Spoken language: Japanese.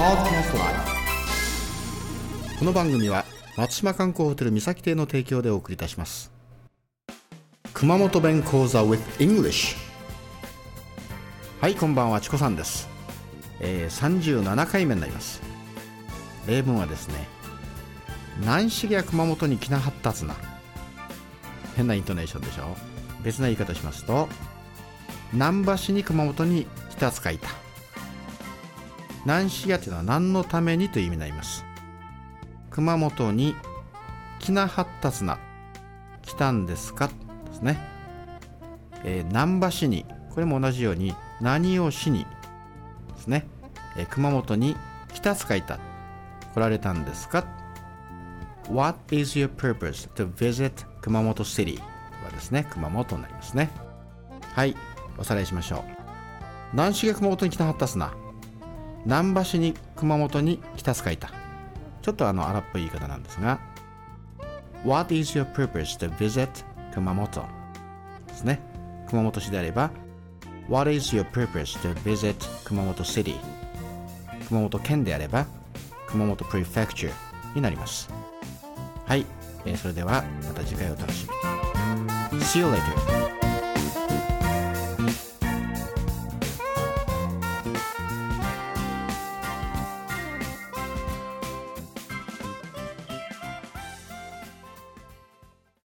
この番組は松島観光ホテル三崎邸の提供でお送りいたします。熊本弁講座 with English はいこんばんはチコさんです、えー、37回目になります。例文はですね南市や熊本に来なはったつな。変なイントネーションでしょ。別な言い方しますと南波市に熊本に来たつかいた。南市やというのは何のためにという意味になります熊本に来なはったつな来たんですか？ですね、えー、南波市にこれも同じように何をしにですね、えー、熊本に来たつかいた来られたんですか？What is your purpose to visit 熊本 City? はですね、熊本になりますね。はい、おさらいしましょう。南市が熊本に来たはったすな。南波市に熊本に来たすかいた。ちょっとあの荒っぽい言い方なんですが、What is your purpose to visit 熊本ですね。熊本市であれば、What is your purpose to visit 熊本 City? 熊本県であれば、熊本 Prefecture になります。はい、えー、それではまた次回お楽しみに。See you later!